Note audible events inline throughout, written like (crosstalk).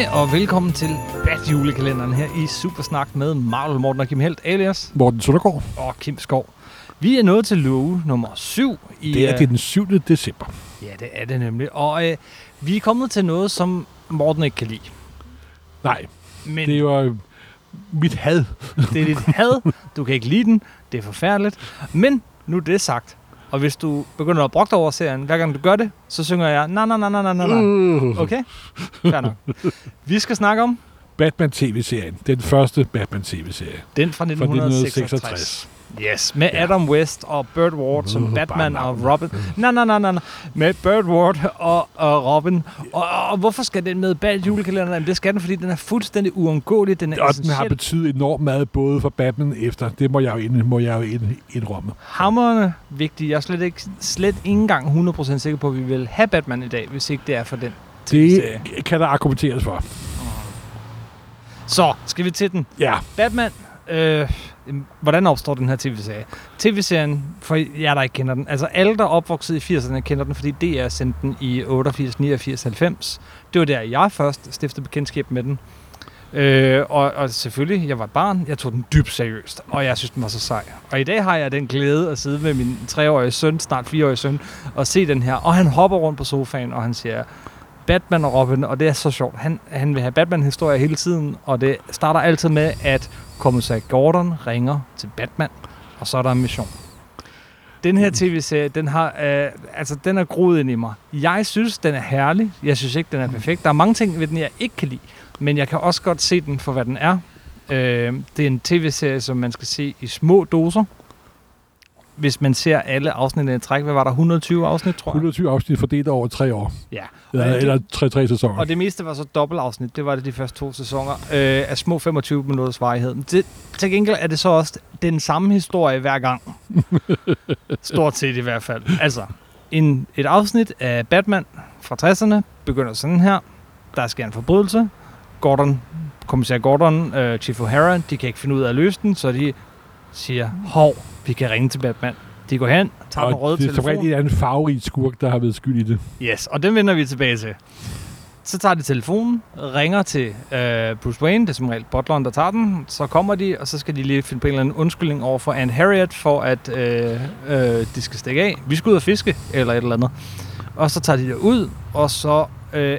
Hej og velkommen til Bat julekalenderen her i Supersnak med Marvel Morten og Kim Helt, alias Morten Søndergaard. og Kim Skov. Vi er nået til lue nummer 7. I, Det er øh, det den 7. december. Ja, det er det nemlig. Og øh, vi er kommet til noget, som Morten ikke kan lide. Nej, Men det var mit had. det er dit had. Du kan ikke lide den. Det er forfærdeligt. Men nu det sagt. Og hvis du begynder at brokke dig over serien, hver gang du gør det, så synger jeg na na na na na. Uh. Okay? Fair nok. Vi skal snakke om Batman TV-serien. Den første Batman TV-serie. den fra Fra 1966. 1966. Yes, med Ja. Adam West og Burt Ward som Uh, Batman bare og. Robin. Nej, nej, nej, nej, nej. Med Burt Ward og, og Robin. Og, og, hvorfor skal den med bag julekalenderen? Jamen, det skal den, fordi den er fuldstændig uundgåelig. Den er Og den har essentiel. betydet enormt meget både for Batman efter. Det må jeg jo, ind, må jeg jo ind, indrømme. hammerende vigtig. Jeg er slet ikke, slet ikke engang 100% sikker på, at vi vil have Batman i dag, hvis ikke det er for den Det kan der argumenteres for. Så, skal vi til den. Ja, Batman, øh, Øhm, hvordan opstår den her tv-serie? TV-serien, for jer der ikke kender den, altså alle der er opvokset i 80'erne kender den, fordi DR sendte den i 88, 89, 90. Det var der, jeg først stiftede bekendtskab med den. Øh, og, og selvfølgelig, jeg var et barn, jeg tog den dybt seriøst, og jeg synes, den var så sej. Og i dag har jeg den glæde at sidde med min treårige søn, snart fireårige søn, og se den her. Og han hopper rundt på sofaen, og han siger, Batman og Robin, og det er så sjovt. Han, han vil have Batman-historier hele tiden, og det starter altid med, at kommissær Gordon ringer til Batman, og så er der en mission. Den her tv-serie, den, har, øh, altså, den er groet ind i mig. Jeg synes, den er herlig. Jeg synes ikke, den er perfekt. Der er mange ting ved den, jeg ikke kan lide, men jeg kan også godt se den for, hvad den er. Øh, det er en tv-serie, som man skal se i små doser. Hvis man ser alle afsnittene i træk, hvad var der? 120 afsnit, tror jeg? 120 afsnit fordelt over tre år. Ja. Eller, det- eller tre, tre sæsoner. Og det meste var så dobbeltafsnit. Det var det de første to sæsoner øh, af små 25 minutters varighed. Det, til gengæld er det så også den samme historie hver gang. (laughs) Stort set i hvert fald. Altså, en, et afsnit af Batman fra 60'erne begynder sådan her. Der sker en forbrydelse. Gordon, kommissær Gordon, øh, Chief O'Hara, de kan ikke finde ud af at løse den, så de siger, hov, vi kan ringe til Batman. De går hen, tager den røde det er som regel telefon. en farverig skurk, der har været skyld i det. Yes, og den vender vi tilbage til. Så tager de telefonen, ringer til øh, Bruce Wayne, det er som regel butleren, der tager den. Så kommer de, og så skal de lige finde på en eller anden undskyldning over for Aunt Harriet, for at øh, øh, de skal stikke af. Vi skal ud og fiske, eller et eller andet. Og så tager de ud, og så øh,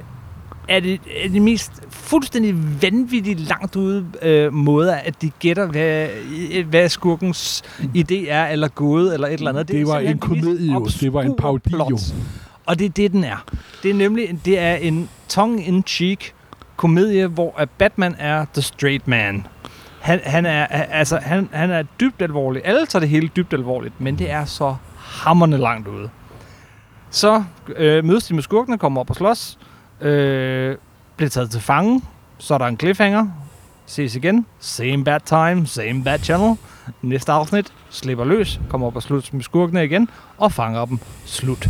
er det, er det mest fuldstændig vanvittigt langt ude øh, måder, at de gætter, hvad, øh, hvad skurkens idé er, eller gåde, eller et eller andet. Det er var en det komedie. Det var en parodi. Og det er det, den er. Det er nemlig det er en tongue-in-cheek komedie, hvor at Batman er the straight man. Han, han, er, altså, han, han er dybt alvorlig. Alle tager det hele dybt alvorligt, men det er så hammerne langt ude. Så øh, mødes de med skurkene, kommer op og slås, øh, bliver taget til fange, så er der en cliffhanger, ses igen, same bad time, same bad channel. Næste afsnit, slipper løs, kommer op og slutter med skurkene igen, og fanger dem. Slut.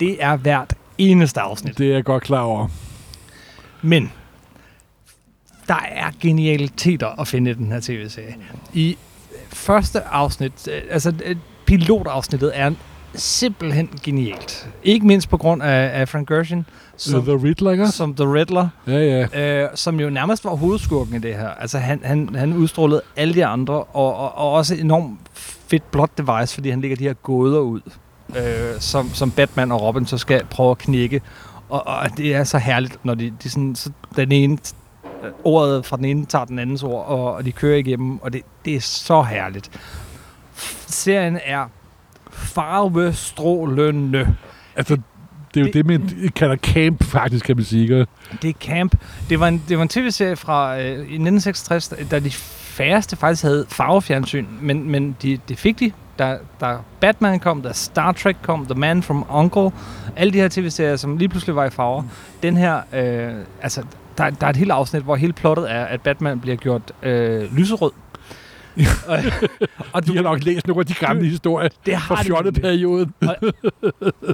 Det er hvert eneste afsnit. Det er jeg godt klar over. Men der er genialiteter at finde i den her tv-serie. I første afsnit, øh, altså øh, pilotafsnittet er simpelthen genialt. Ikke mindst på grund af, af Frank Gorshin, Som, The Riddler, som The Riddler, Ja, ja. øh, som jo nærmest var hovedskurken i det her. Altså han, han, han udstrålede alle de andre, og, og, og også enormt fedt plot device, fordi han lægger de her gåder ud, øh, som, som Batman og Robin så skal prøve at knække. Og, og det er så herligt, når de, de sådan, så den ene, ordet fra den ene tager den andens ord, og, og de kører igennem, og det, det er så herligt. Serien er farvestrålende. Altså, det er jo Det- det, man kalder camp, faktisk, kan man sige. ikke? Det er Camp. Det var en, det var en tv-serie fra øh, i 1966, da de færreste faktisk havde farvefjernsyn, men, men de, det fik de. Da, da Batman kom, da Star Trek kom, The Man from Uncle, alle de her tv-serier, som lige pludselig var i farver. Den her, øh, altså, der, der er et helt afsnit, hvor hele plottet er, at Batman bliver gjort øh, lyserød. (laughs) og, og De har nok læst nogle af de gamle historier det fra har de nemlig. 14. perioden.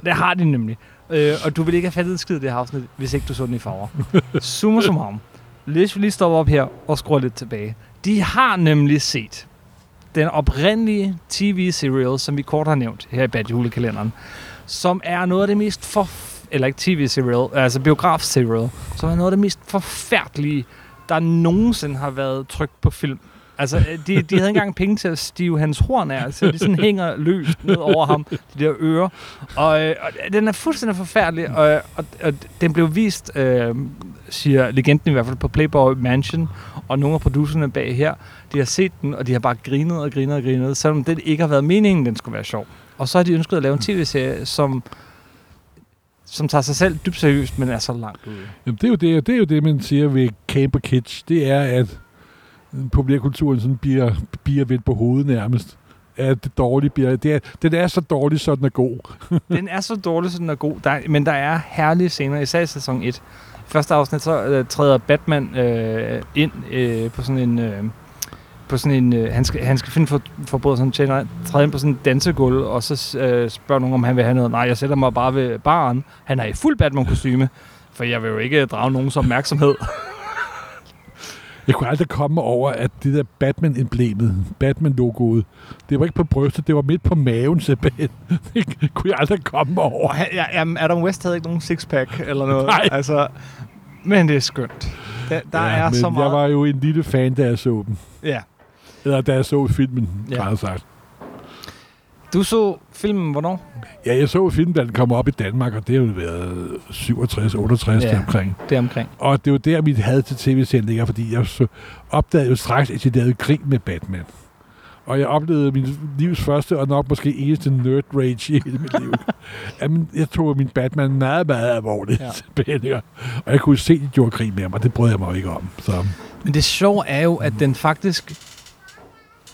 Det har de nemlig. Øh, og du vil ikke have fattet skid det her afsnit, hvis ikke du så den i farver. (laughs) Summa summarum. Hvis vi lige stopper op her og skruer lidt tilbage. De har nemlig set den oprindelige tv-serial, som vi kort har nævnt her i Bad Julekalenderen, som er noget af det mest for, eller ikke tv-serial, altså biograf-serial, som er noget af det mest forfærdelige, der nogensinde har været trykt på film. Altså, øh, de, de havde engang penge til at stive hans horn af, så de sådan hænger løst ned over ham, de der ører. Og, øh, og øh, den er fuldstændig forfærdelig, og, og, og den blev vist, øh, siger legenden i hvert fald, på Playboy Mansion, og nogle af producerne bag her, de har set den, og de har bare grinet og grinet og grinet, selvom det ikke har været meningen, den skulle være sjov. Og så har de ønsket at lave en tv-serie, som som tager sig selv dybt seriøst, men er så langt ude. Jamen, det, er jo det, det er jo det, man siger ved Camper Kids. Det er, at populærkulturen sådan bliver, bliver vendt på hovedet nærmest. At det dårlige bliver... Det er, den er så dårlig, så den er god. (laughs) den er så dårlig, så den er god. Der, men der er herlige scener, især i sæson 1. Første afsnit, så øh, træder Batman øh, ind øh, på sådan en... Øh, på sådan en, øh, han, skal, han skal finde for, forbryder sådan træder ind på sådan en dansegulv, og så øh, spørger nogen, om han vil have noget. Nej, jeg sætter mig bare ved baren. Han er i fuld Batman-kostyme, for jeg vil jo ikke øh, drage nogens opmærksomhed. (laughs) Jeg kunne aldrig komme over, at det der Batman-emblemet, Batman-logoet, det var ikke på brystet, det var midt på maven, simpelthen. (laughs) Det kunne jeg aldrig komme over. Ja, jamen, Adam West havde ikke nogen sixpack eller noget. Nej. Altså, men det er skønt. Der, der ja, er så meget... jeg var jo en lille fan, da jeg så dem. Ja. Eller da jeg så filmen, ja. sagt. Du så filmen hvornår? Ja, jeg så filmen, da den kom op i Danmark, og det har jo været 67, 68 Ja. ja. omkring. Det omkring. Og det var der, mit had til tv-serien ligger, fordi jeg så opdagede jo straks, at de lavede grin med Batman. Og jeg oplevede min livs første, og nok måske eneste nerd rage i hele mit liv. (laughs) Jamen, jeg tog min Batman meget, meget alvorligt. Ja. (laughs) Og jeg kunne se, at de gjorde grin med og det brød jeg mig ikke om. Så Men det sjove er jo, at den faktisk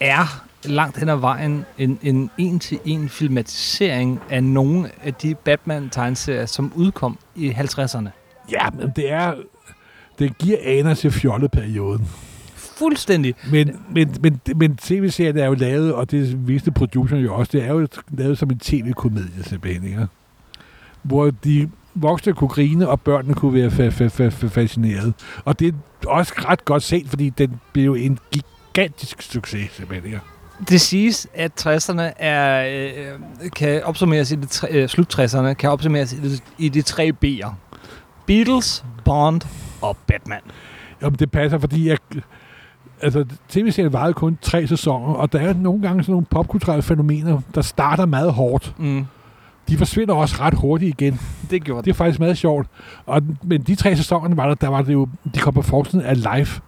er langt hen ad vejen en, en en-til-en filmatisering af nogle af de Batman-tegneserier, som udkom i 50'erne. ja, men det er... Det giver aner til fjolleperioden. Fuldstændig. Men, men, men, men tv-serien er jo lavet, og det viste produceren jo også, det er jo lavet som en tv-komedie simpelthen, ikke? Hvor de voksne kunne grine, og børnene kunne være fa- fa- fa- fa- fascineret. Og det er også ret godt set, fordi den blev jo en gigantisk succes simpelthen, ikke? Det siges, at 60'erne er, øh, kan opsummeres i de tre, øh, slut 60'erne kan opsummeres i de, i de tre B'er. Beatles, Bond og Batman. Jamen, det passer, fordi jeg... Altså, tv-serien varede kun tre sæsoner, og der er nogle gange sådan nogle popkulturelle fænomener, der starter meget hårdt. Mm, De forsvinder også ret hurtigt igen. det gjorde Det det. er faktisk meget sjovt. Og, men de tre sæsoner var der, der var det jo, de kom på forsiden af Life.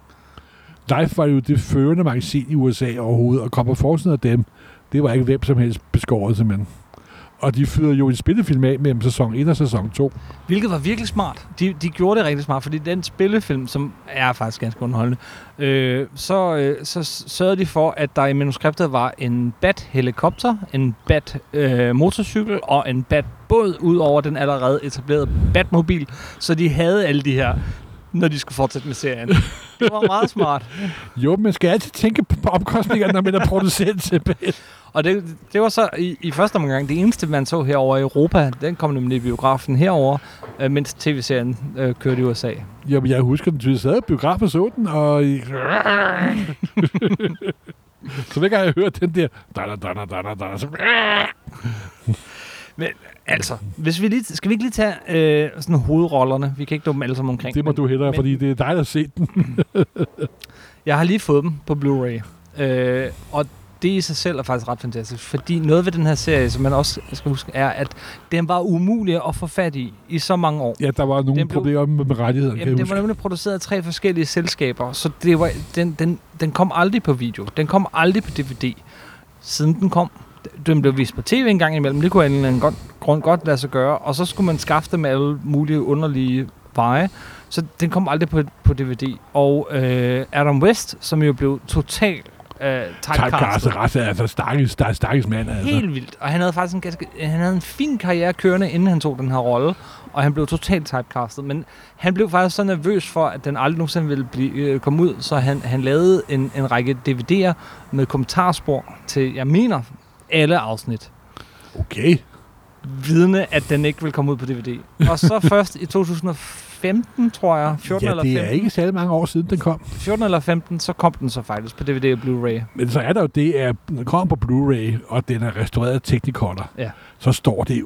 Life var jo det førende magasin i USA overhovedet, og kom på forsiden af dem. Det var ikke hvem som helst beskåret simpelthen. Og de fyrede jo en spillefilm af mellem sæson 1 og sæson 2. Hvilket var virkelig smart. De, de gjorde det rigtig smart, fordi den spillefilm, som er faktisk ganske underholdende, øh, så, øh, så sørgede de for, at der i manuskriptet var en bat-helikopter, en bat-motorcykel øh, og en bat-båd ud over den allerede etablerede Batmobil. Så de havde alle de her, når de skulle fortsætte med serien. (laughs) Det var meget smart. Jo, man skal altid tænke på omkostningerne, når man er producent simpelthen. Og det, det var så i, i første omgang det eneste, man så herover i Europa. Den kom nemlig i biografen herover, øh, mens tv-serien øh, kørte i USA. Jamen, jeg husker, at vi sad i biografen og så den, og... (laughs) så hver gang jeg hører den der... Dana, dana, dana, dana, så... Altså, hvis vi lige, skal vi ikke lige tage øh, sådan hovedrollerne? Vi kan ikke dumme dem alle sammen omkring. Det må men, du hellere, men- fordi det er dig, der har set den. (laughs) Jeg har lige fået dem på Blu-ray. Øh, og det i sig selv er faktisk ret fantastisk. Fordi noget ved den her serie, som man også skal huske, er, at den var umulig at få fat i i så mange år. Ja, der var nogle Den blev- problemer med, med rettigheder, Jamen, den var nemlig produceret af tre forskellige selskaber, så det var, den, den, den kom aldrig på video. Den kom aldrig på DVD. Siden den kom, den blev vist på tv en gang imellem, det kunne en eller anden godt, grund godt lade sig gøre, og så skulle man skaffe dem alle mulige underlige veje, så den kom aldrig på, på DVD. Og øh, Adam West, som jo blev totalt øh, typecastet, altså stakkels, der er stakkels mand, altså. Helt vildt. Og han havde faktisk en, ganske, han havde en fin karriere kørende, inden han tog den her rolle. Og han blev totalt typecastet. Men han blev faktisk så nervøs for, at den aldrig nogensinde ville blive, øh, komme ud. Så han, han lavede en, en række DVD'er med kommentarspor til, jeg mener, alle afsnit. Okay. Vidne, at den ikke ville komme ud på DVD. Og så (laughs) først i 2015, tror jeg, 14 ja, eller det 15, er ikke særlig mange år siden, den kom. 14 eller 15, så kom den så faktisk på DVD og Blu-ray. Men så er der jo det, at den kommer på Blu-ray, og den er restaureret af Technicolor. Ja. Så står det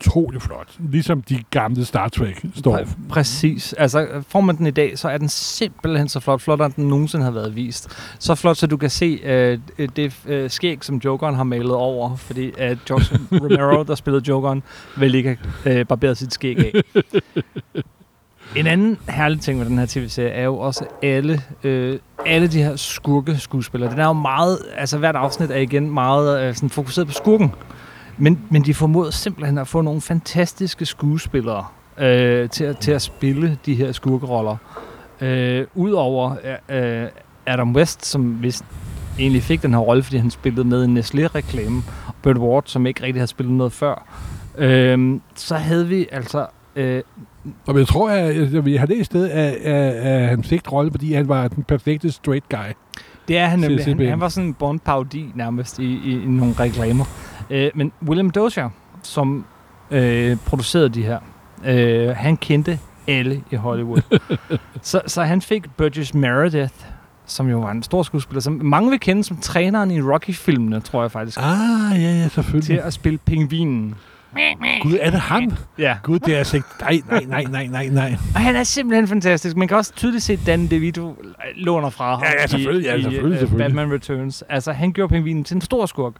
utrolig flot. Ligesom de gamle Star Trek står. Præ- præcis. Altså, får man den i dag, så er den simpelthen så flot. Flottere, end den nogensinde har været vist. Så flot, så du kan se øh, det øh, skæg, som Jokeren har malet over. Fordi øh, George (laughs) Romero, der spillede Jokeren, vil ikke have øh, barberet sit skæg af. En anden herlig ting med den her tv-serie er jo også alle, øh, alle de her skurke skuespillere. Den er jo meget, altså hvert afsnit er igen meget øh, sådan fokuseret på skurken. Men, men de formåede simpelthen at få nogle fantastiske skuespillere øh, til, at, til at spille de her skurkeroller. Øh, Udover øh, Adam West, som vist egentlig fik den her rolle, fordi han spillede med i en Nestlé-reklame, og Burt Ward, som ikke rigtig havde spillet noget før. Øh, så havde vi altså øh, Og jeg tror, at jeg, jeg har læst sted, at, at, at han fik rolle, fordi han var den perfekte straight guy. Det er han nemlig. Han, han var sådan en Bond-parodi nærmest i, i, i nogle reklamer. Øh, men William Dozier, som øh, producerede de her, øh, han kendte alle i Hollywood. (laughs) så, så han fik Burgess Meredith, som jo var en stor skuespiller, som mange vil kende som træneren i Rocky-filmene, tror jeg faktisk, Ah, ja, ja, til selvfølgelig. at spille pingvinen. Gud, er det ham? Ja, Gud, det er altså ikke... Nej, nej, nej, nej, nej, nej. og han er simpelthen fantastisk. Man kan også tydeligt se, Dan DeVito låner fra ham Ja, ja, selvfølgelig, ja, selvfølgelig, i, uh, selvfølgelig. Batman Returns. Altså, han gjorde pingvinen til en stor skurk.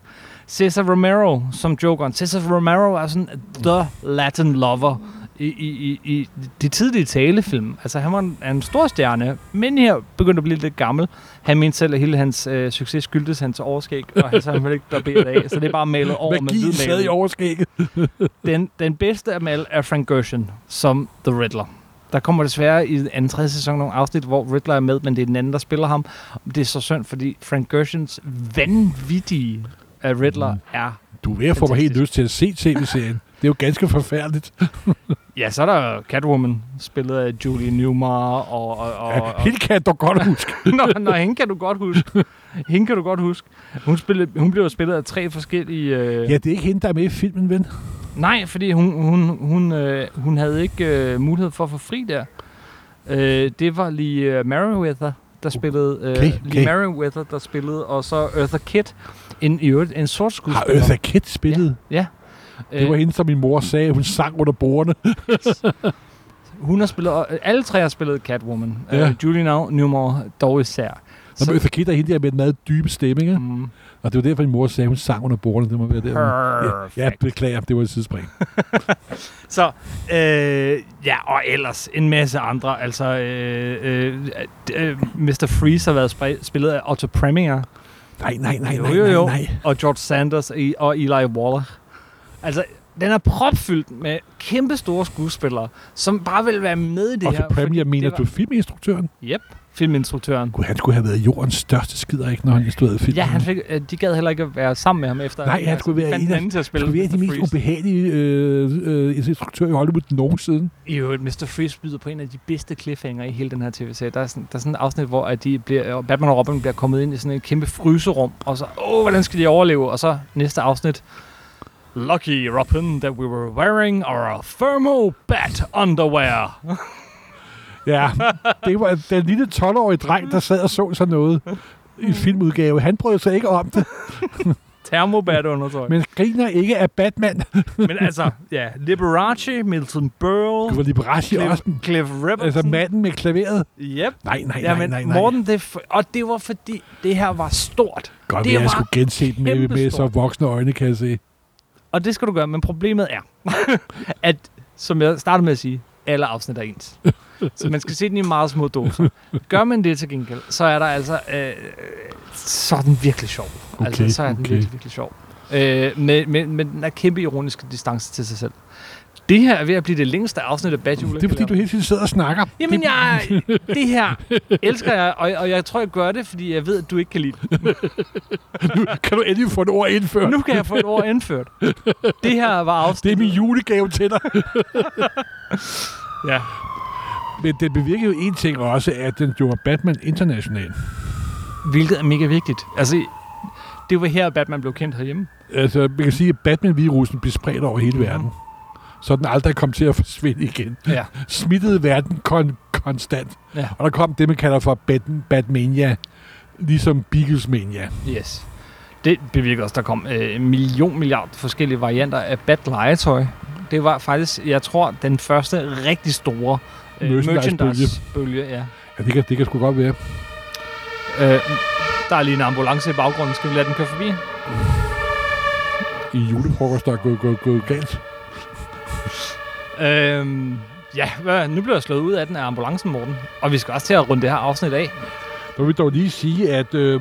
Cesar Romero som Jokeren. Cesar Romero er sådan the Latin lover i, i, i, de tidlige talefilm. Altså, han var en, en stor stjerne, men her begyndte at blive lidt gammel. Han mente selv, at hele hans øh, succes skyldtes hans overskæg, og han så han ville ikke barberet af, så det er bare malet over med Magien sad i overskægget. (laughs) Den, den bedste af alle er Frank Gorshin som The Riddler. Der kommer desværre i anden tredje sæson nogle afsnit, hvor Riddler er med, men det er den anden, der spiller ham. Det er så synd, fordi Frank Gershons vanvittige uh, Riddler Mm. er... Du er ved at få mig helt lyst til at se tv-serien. Det er jo ganske forfærdeligt. (laughs) Ja, så er der Catwoman, spillet af Julie Newmar, og... og, og, Ja, helt kan dog godt huske. (laughs) nå, nå, hende kan du godt huske. Hende kan du godt huske. Hun, spillede, hun blev spillet af tre forskellige... Øh, Ja, det er ikke hende, der er med i filmen, ven. Nej, fordi hun, hun, hun, øh, hun havde ikke øh, mulighed for at få fri der. Øh, det var lige øh, Merriweather, der spillede. Øh, Okay, Lee okay. Merriweather, der spillede, og så Eartha Kitt, en, i øvrigt, en sort Har skuespiller. Eartha Kitt spillet? Ja. Det var Øh, hende, som min mor sagde, hun sang under bordene. hun har spillet, øh, alle tre har spillet Catwoman. Ja. Ja. Øh, Julie Nau- Newmar dog især. Så Eartha Kitt er hende der med en meget dybe stemme, ikke? mm, Og det var derfor, min mor sagde, hun sang under bordene. Det må være der. Ja, ja, beklager, det var et sidespring. (laughs) Så, øh, ja, og ellers en masse andre. Altså, øh, øh, øh, Mr. Freeze har været spillet af Otto Preminger. Nej, nej, nej, nej, jo, jo. nej, nej. og George Sanders og Eli Waller. Altså, den er propfyldt med kæmpe store skuespillere, som bare vil være med i det Og her. for Premier mener det du filminstruktøren? Yep, filminstruktøren. Gud, han skulle have været jordens største skider, ikke, når han instruerede filmen. Ja, han fik, øh, de gad heller ikke at være sammen med ham efter. Nej, han skulle være en af- til at Han spille skulle være de mest ubehagelige øh, øh, instruktører i Hollywood nogensinde. Øvrigt, Mr. Freeze byder på en af de bedste cliffhanger i hele den her tv-serie. Der er sådan, der er sådan et afsnit, hvor at de bliver, og Batman og Robin bliver kommet ind i sådan et kæmpe fryserum, og så, åh, hvordan skal de overleve? Og så næste afsnit, Lucky, Robin, that we were wearing our thermal bat underwear. (laughs) Ja, det var den lille 12-årige dreng, der sad og så sådan noget i filmudgave. Han brød sig ikke om det, (laughs) Thermobat undertøj. Men, griner ikke af Batman. (laughs) men altså, ja, Liberace, Milton Du Berle, var Liberace også. Cliff, Cliff Robertson. Altså manden med klaveret. Yep. Nej, nej, Ja, nej, men nej, nej. Morten, det, er f- og det var fordi, det her var stort. Godt, det jeg skulle gense den med, med så voksne øjne, kan jeg se. Og det skal du gøre, men problemet er, (laughs) at, som jeg startede med at sige, alle afsnit er ens. Så man skal se den i meget små doser. Gør man det til gengæld, så er der altså, øh, så er den virkelig sjov. Okay, altså, så er den okay. virkelig, virkelig sjov. Øh, men, men, men den er kæmpe ironisk distance til sig selv. Det her er ved at blive det længste afsnit af Bad Det er fordi, du hele tiden sidder og snakker. Jamen, jeg, det her elsker jeg, og, og jeg tror, jeg gør det, fordi jeg ved, at du ikke kan lide det. (laughs) Nu kan du endelig få et ord indført. Nu kan jeg få et ord indført. Det her var Det er min julegave til dig. (laughs) Ja. Men det bevirker jo en ting også, at den gjorde Batman international. Hvilket er mega vigtigt. Altså, det var her, Batman blev kendt herhjemme. Altså, man kan sige, at Batman-virusen blev spredt over hele Mhm. verden. Så den aldrig kom til at forsvinde igen. Ja. (laughs) Smittede verden kon- konstant. Ja. Og der kom det, man kalder for Bat- Batmania. Ligesom Beaglesmania. Yes. Det bevirker også, der kom øh, en million milliard forskellige varianter af Bat-legetøj. Det var faktisk, jeg tror, den første rigtig store øh, Merchandise-bølge. merchandise-bølge. Ja. Ja, det kan, det kan sgu godt være. Øh, der er lige en ambulance i baggrunden. Skal vi lade den køre forbi? I julefrokost, der er gået, gået, gået galt. Øhm, ja, hvad, nu bliver jeg slået ud af den af ambulancen, Morten. Og vi skal også til at runde det her afsnit af. Så vil vi dog lige sige, at øh,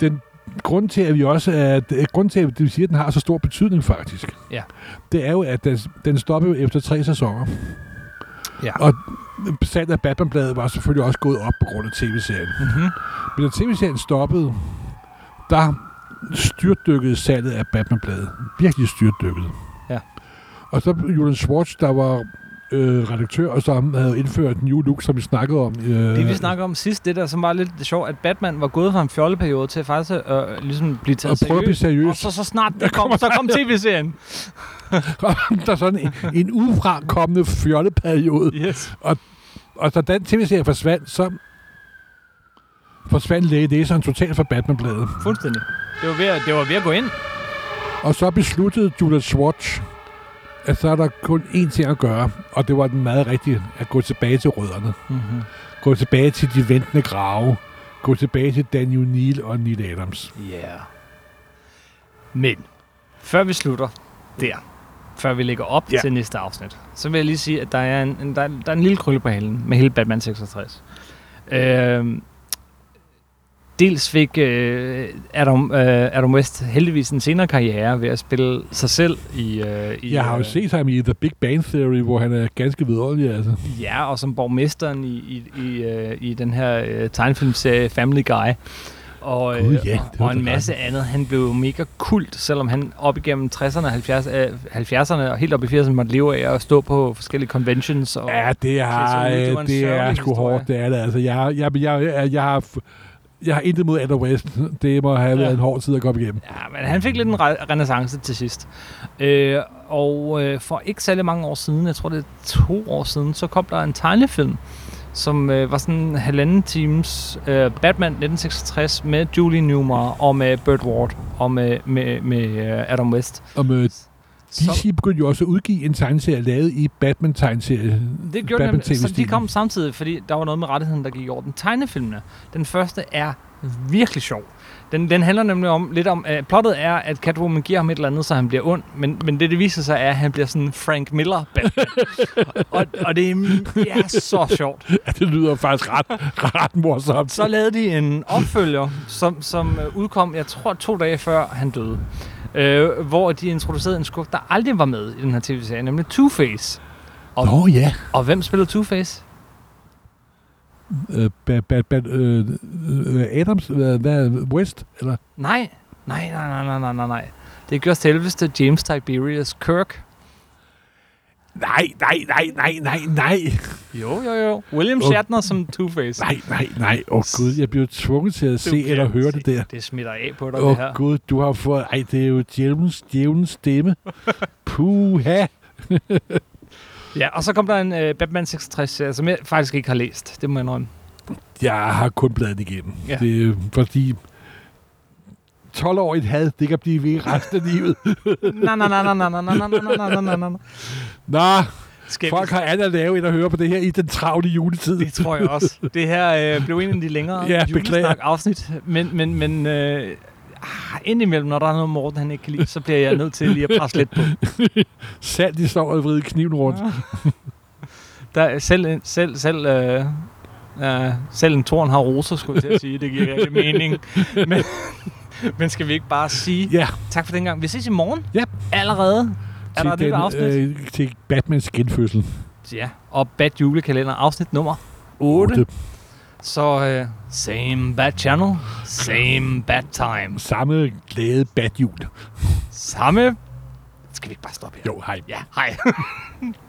den grund til, at vi også er, at, grund til, at vi siger, at den har så stor betydning faktisk, Ja. det er jo, at den, den stoppede jo efter tre sæsoner. Ja. Og salget af Batman-bladet var selvfølgelig også gået op på grund af tv-serien. Mm-hmm. Men da tv-serien stoppede, der styrtdykkede salget af Batman-bladet. Virkelig styrtdykket. Og så Julian Schwartz, der var øh, redaktør, og som havde indført New Look, som vi snakkede om. Øh, Det vi snakker om sidst, det der som var lidt sjovt, at Batman var gået fra en fjolleperiode til faktisk at øh, ligesom blive taget Og prøve at blive seriøst. seriøs. Og så, så snart (laughs) det kom, så kom tv-serien. der er sådan en, en udefra kommende fjolleperiode. Yes. Og da den tv-serie forsvandt, så forsvandt læge læseren totalt fra Batman-bladet. Fuldstændig. Det var, ved at, det var ved at gå ind. Og så besluttede Julian Schwartz, at så er der kun én ting at gøre, og det var den meget rigtige, at gå tilbage til rødderne. Mm-hmm. Gå tilbage til de ventende grave. Gå tilbage til Daniel Neal og Neil Adams. Yeah. Men, før vi slutter der, før vi lægger op Ja. ja. til næste afsnit, så vil jeg lige sige, at der er en, en, der, er, der er en lille krølle på halen med hele Batman 66. Øhm, dels fik øh, Adam, øh, Adam West heldigvis en senere karriere ved at spille sig selv i... Øh, i Jeg har jo øh, set ham i The Big Bang Theory, hvor han er ganske vidunderlig, altså. Ja, og som borgmesteren i, i, i, øh, i den her øh, tegnefilmserie Family Guy. Og, Gud, øh, ja, og en masse andet. Han blev mega kult, selvom han op igennem 60'erne og 70'erne, øh, 70'erne og helt op i 80'erne måtte leve af at stå på forskellige conventions. Og, Ja, det ud. Det det er sgu hårdt, det er det. Altså, jeg, jeg, jeg, jeg, jeg har... Jeg har intet mod Adam West. Det må have været Ja. en hård tid at komme igennem. Ja, men han fik lidt en re- renaissance til sidst. Øh, og øh, for ikke særlig mange år siden, jeg tror det er to år siden, så kom der en tegnefilm, som øh, var sådan en halvanden times øh, Batman 1966 med Julie Newmar og med Burt Ward og med, med, med øh, Adam West. Øh, Som- DC begyndte jo også at udgive en tegneserie lavet i Batman-tegneserie. Det gjorde Batman nemlig, så de kom samtidig, fordi der var noget med rettigheden, der gik i orden. Tegnefilmene, den første er virkelig sjov. Den, den handler nemlig om, lidt om, uh, plottet er, at Catwoman giver ham et eller andet, så han bliver ond, men, men det, det viser sig, er, at han bliver sådan Frank Miller (laughs) Batman. og, og det, er, det er så sjovt. Ja, det lyder faktisk ret, ret morsomt. Så lavede de en opfølger, som, som udkom, jeg tror, to dage før han døde. Øh, hvor de introducerede en skurk, der aldrig var med i den her tv-serie, nemlig Two-Face. Og, Nå ja. og hvem spillede Two-Face? Øh, ba, ba, ba, øh, øh, Adams, hvad, hvad, West, eller? Nej, nej, nej, nej, nej, nej, nej, nej. Det gør selveste James Tiberius Kirk. Nej, nej, nej, nej, nej, nej. Jo, jo, jo. William. Shatner som Two-Face. Nej, nej, nej. Åh oh, gud, jeg bliver tvunget til at Du se eller høre se. det der. Det smitter af på dig, Åh det her. oh, gud, du har fået... Ej, det er jo djævelens, djævelens stemme. Puha. (laughs) Ja, og så kom der en uh, Batman 66, uh, som jeg faktisk ikke har læst. Det må jeg indrømme. Jeg har kun bladet igennem. Ja. Det er fordi... 12 år i et had, det kan blive ved resten af livet. Nej, nej, nej, nej, nej, nej, nej, nej, nej, nej, nej, Skal folk har andet at lave, end at høre på det her i den travle juletid. Det tror jeg også. Det her øh, blev en af de længere Ja, julesnak-afsnit. Men, men, men øh, ah, indimellem, når der er noget, Morten han ikke kan lide, så bliver jeg nødt til lige at presse lidt på. Salt i står og vride kniven rundt. Der er selv, selv, selv, øh, øh, selv en torn har roser, skulle jeg til at sige. Det giver ikke mening. Men, (laughs) men skal vi ikke bare sige Ja, tak for den gang. Vi ses i morgen. Ja. Allerede. Er der et til, nyt den, afsnit? øh, til Batmans genfødsel. Ja. Og Bad Julekalender, afsnit nummer 8. Otte. Så øh, same bad channel, same bad time. Samme glade Batjul. Samme. Skal vi ikke bare stoppe her? Jo, hej. Ja, hej. (laughs)